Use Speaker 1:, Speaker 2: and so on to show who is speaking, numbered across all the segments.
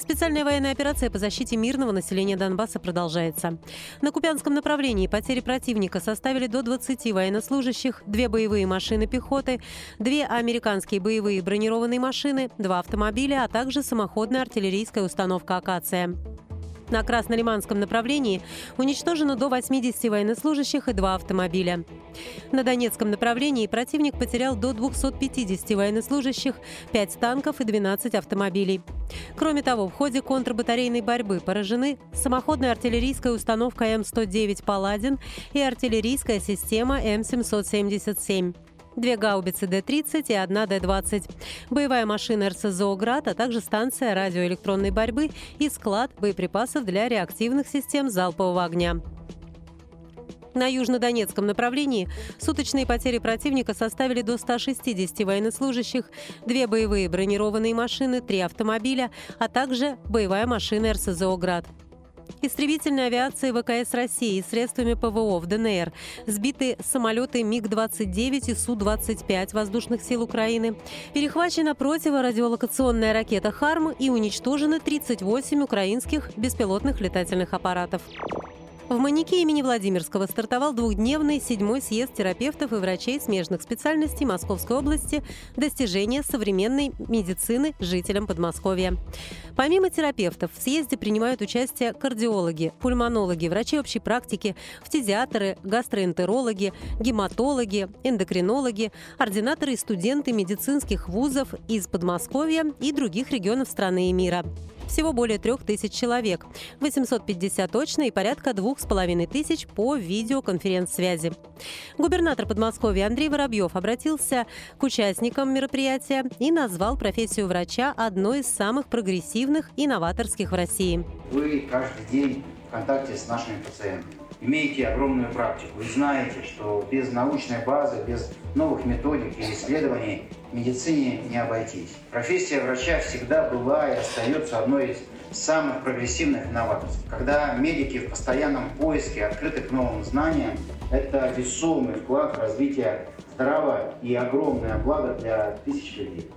Speaker 1: Специальная военная операция по защите мирного населения Донбасса продолжается. На Купянском направлении потери противника составили до 20 военнослужащих, две боевые машины пехоты, две американские боевые бронированные машины, два автомобиля, а также самоходная артиллерийская установка АК провокация. На Краснолиманском направлении уничтожено до 80 военнослужащих и два автомобиля. На Донецком направлении противник потерял до 250 военнослужащих, 5 танков и 12 автомобилей. Кроме того, в ходе контрбатарейной борьбы поражены самоходная артиллерийская установка М-109 «Паладин» и артиллерийская система М-777 две гаубицы Д-30 и одна Д-20, боевая машина РСЗО «Град», а также станция радиоэлектронной борьбы и склад боеприпасов для реактивных систем залпового огня. На южнодонецком направлении суточные потери противника составили до 160 военнослужащих, две боевые бронированные машины, три автомобиля, а также боевая машина РСЗО «Град». Истребительной авиации ВКС России средствами ПВО в ДНР сбиты самолеты МиГ-29 и Су-25 воздушных сил Украины. Перехвачена противорадиолокационная ракета «Харм» и уничтожены 38 украинских беспилотных летательных аппаратов. В Манике имени Владимирского стартовал двухдневный седьмой съезд терапевтов и врачей смежных специальностей Московской области «Достижения современной медицины жителям Подмосковья». Помимо терапевтов, в съезде принимают участие кардиологи, пульмонологи, врачи общей практики, фтизиаторы, гастроэнтерологи, гематологи, эндокринологи, ординаторы и студенты медицинских вузов из Подмосковья и других регионов страны и мира. Всего более трех тысяч человек, 850 точно и порядка двух с половиной тысяч по видеоконференц-связи. Губернатор Подмосковья Андрей Воробьев обратился к участникам мероприятия и назвал профессию врача одной из самых прогрессивных и новаторских в России.
Speaker 2: Вы каждый день в контакте с нашими пациентами имеете огромную практику и знаете, что без научной базы, без новых методик и исследований медицине не обойтись. Профессия врача всегда была и остается одной из самых прогрессивных и новаторских. Когда медики в постоянном поиске, открыты к новым знаниям, это весомый вклад в развитие здравого и огромное благо для тысяч людей.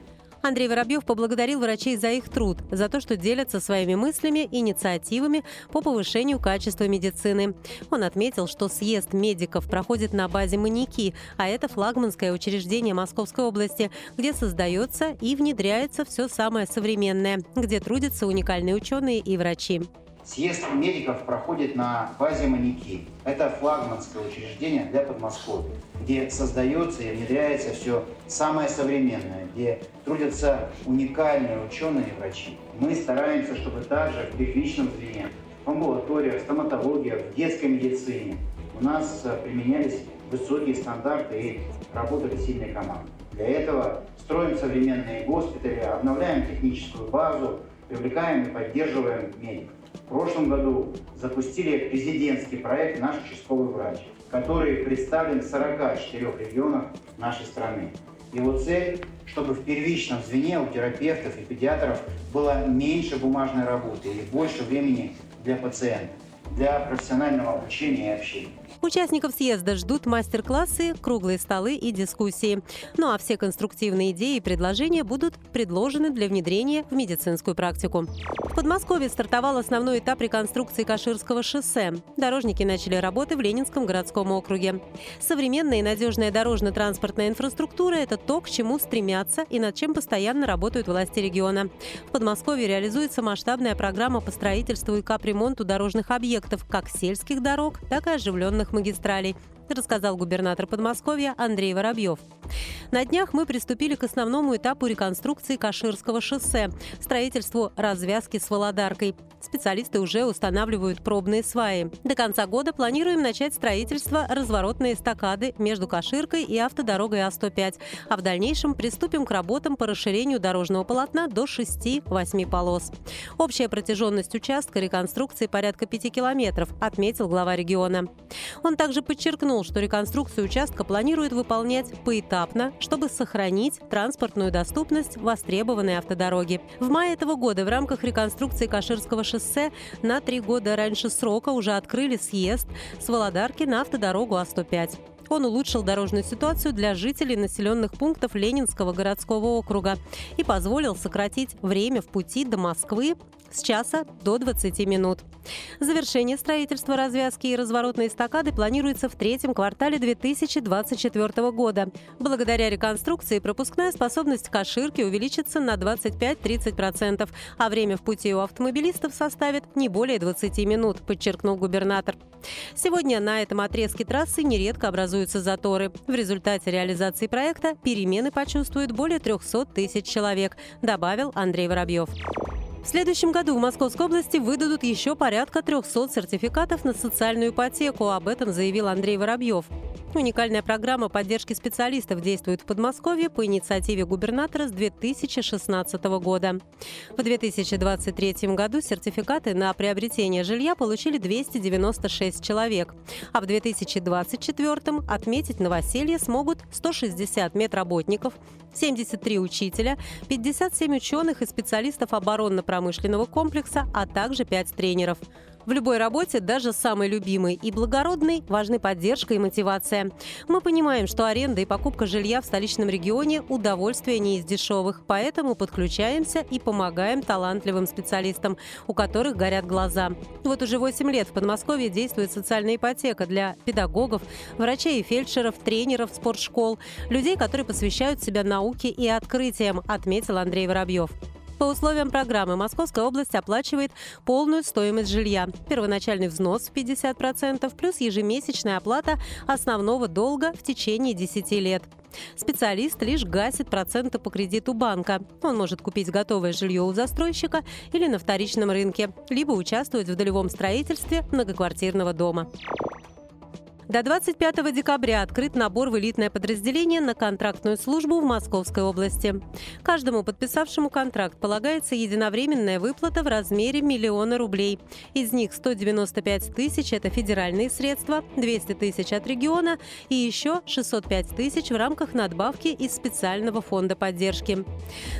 Speaker 1: Андрей Воробьев поблагодарил врачей за их труд, за то, что делятся своими мыслями, инициативами по повышению качества медицины. Он отметил, что съезд медиков проходит на базе «Маньяки», а это флагманское учреждение Московской области, где создается и внедряется все самое современное, где трудятся уникальные ученые и врачи.
Speaker 2: Съезд медиков проходит на базе «Маньяки». Это флагманское учреждение для Подмосковья, где создается и внедряется все самое современное, где трудятся уникальные ученые и врачи. Мы стараемся, чтобы также в первичном звене, в амбулаториях, стоматологиях, в детской медицине у нас э, применялись высокие стандарты и работали сильные команды. Для этого строим современные госпитали, обновляем техническую базу, привлекаем и поддерживаем медиков. В прошлом году запустили президентский проект «Наш участковый врач», который представлен в 44 регионах нашей страны. Его цель, чтобы в первичном звене у терапевтов и педиатров было меньше бумажной работы и больше времени для пациентов, для профессионального обучения и общения.
Speaker 1: Участников съезда ждут мастер-классы, круглые столы и дискуссии. Ну а все конструктивные идеи и предложения будут предложены для внедрения в медицинскую практику. В Подмосковье стартовал основной этап реконструкции Каширского шоссе. Дорожники начали работы в Ленинском городском округе. Современная и надежная дорожно-транспортная инфраструктура – это то, к чему стремятся и над чем постоянно работают власти региона. В Подмосковье реализуется масштабная программа по строительству и капремонту дорожных объектов как сельских дорог, так и оживленных магистралей, рассказал губернатор Подмосковья Андрей Воробьев. На днях мы приступили к основному этапу реконструкции Каширского шоссе – строительству развязки с Володаркой. Специалисты уже устанавливают пробные сваи. До конца года планируем начать строительство разворотной эстакады между Каширкой и автодорогой А105, а в дальнейшем приступим к работам по расширению дорожного полотна до 6-8 полос. Общая протяженность участка реконструкции порядка 5 километров, отметил глава региона. Он также подчеркнул, что реконструкцию участка планирует выполнять поэтапно, чтобы сохранить транспортную доступность востребованной автодороги. В мае этого года в рамках реконструкции Каширского шоссе на три года раньше срока уже открыли съезд с Володарки на автодорогу А105. Он улучшил дорожную ситуацию для жителей населенных пунктов Ленинского городского округа и позволил сократить время в пути до Москвы с часа до 20 минут. Завершение строительства развязки и разворотной эстакады планируется в третьем квартале 2024 года. Благодаря реконструкции пропускная способность Каширки увеличится на 25-30%, а время в пути у автомобилистов составит не более 20 минут, подчеркнул губернатор. Сегодня на этом отрезке трассы нередко образуются заторы. В результате реализации проекта перемены почувствуют более 300 тысяч человек, добавил Андрей Воробьев. В следующем году в Московской области выдадут еще порядка 300 сертификатов на социальную ипотеку. Об этом заявил Андрей Воробьев. Уникальная программа поддержки специалистов действует в Подмосковье по инициативе губернатора с 2016 года. В 2023 году сертификаты на приобретение жилья получили 296 человек, а в 2024 отметить новоселье смогут 160 медработников, 73 учителя, 57 ученых и специалистов оборонно-промышленного комплекса, а также 5 тренеров. В любой работе, даже самой любимой и благородной, важны поддержка и мотивация. Мы понимаем, что аренда и покупка жилья в столичном регионе – удовольствие не из дешевых, поэтому подключаемся и помогаем талантливым специалистам, у которых горят глаза. Вот уже 8 лет в Подмосковье действует социальная ипотека для педагогов, врачей и фельдшеров, тренеров спортшкол, людей, которые посвящают себя науке и открытиям, отметил Андрей Воробьев. По условиям программы Московская область оплачивает полную стоимость жилья. Первоначальный взнос в 50% плюс ежемесячная оплата основного долга в течение 10 лет. Специалист лишь гасит проценты по кредиту банка. Он может купить готовое жилье у застройщика или на вторичном рынке, либо участвовать в долевом строительстве многоквартирного дома. До 25 декабря открыт набор в элитное подразделение на контрактную службу в Московской области. Каждому подписавшему контракт полагается единовременная выплата в размере миллиона рублей. Из них 195 тысяч – это федеральные средства, 200 тысяч от региона и еще 605 тысяч в рамках надбавки из специального фонда поддержки.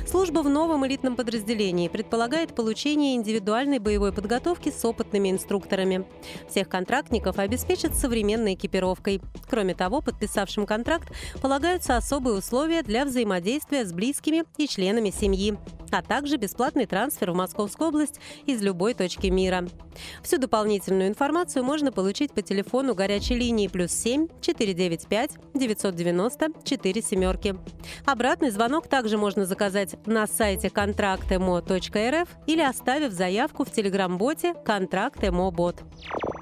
Speaker 1: Служба в новом элитном подразделении предполагает получение индивидуальной боевой подготовки с опытными инструкторами. Всех контрактников обеспечат современные экипировкой. Кроме того, подписавшим контракт полагаются особые условия для взаимодействия с близкими и членами семьи, а также бесплатный трансфер в Московскую область из любой точки мира. Всю дополнительную информацию можно получить по телефону горячей линии плюс 7 495 990 4 семерки. Обратный звонок также можно заказать на сайте контрактемо.рф или оставив заявку в телеграм-боте «Контракт Бот».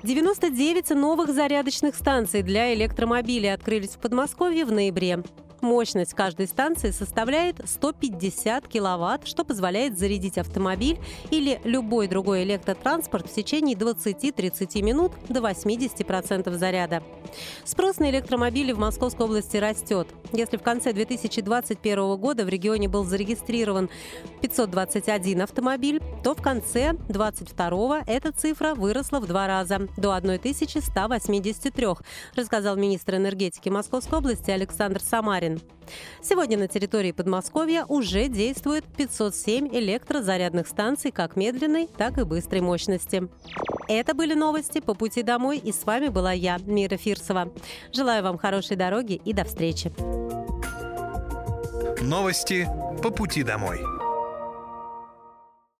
Speaker 1: 99 новых зарядочных станций для электромобилей открылись в Подмосковье в ноябре. Мощность каждой станции составляет 150 киловатт, что позволяет зарядить автомобиль или любой другой электротранспорт в течение 20-30 минут до 80% заряда. Спрос на электромобили в Московской области растет. Если в конце 2021 года в регионе был зарегистрирован 521 автомобиль, то в конце 2022 эта цифра выросла в два раза – до 1183, рассказал министр энергетики Московской области Александр Самарин. Калинин. Сегодня на территории Подмосковья уже действует 507 электрозарядных станций как медленной, так и быстрой мощности. Это были новости по пути домой, и с вами была я, Мира Фирсова. Желаю вам хорошей дороги и до встречи.
Speaker 3: Новости по пути домой.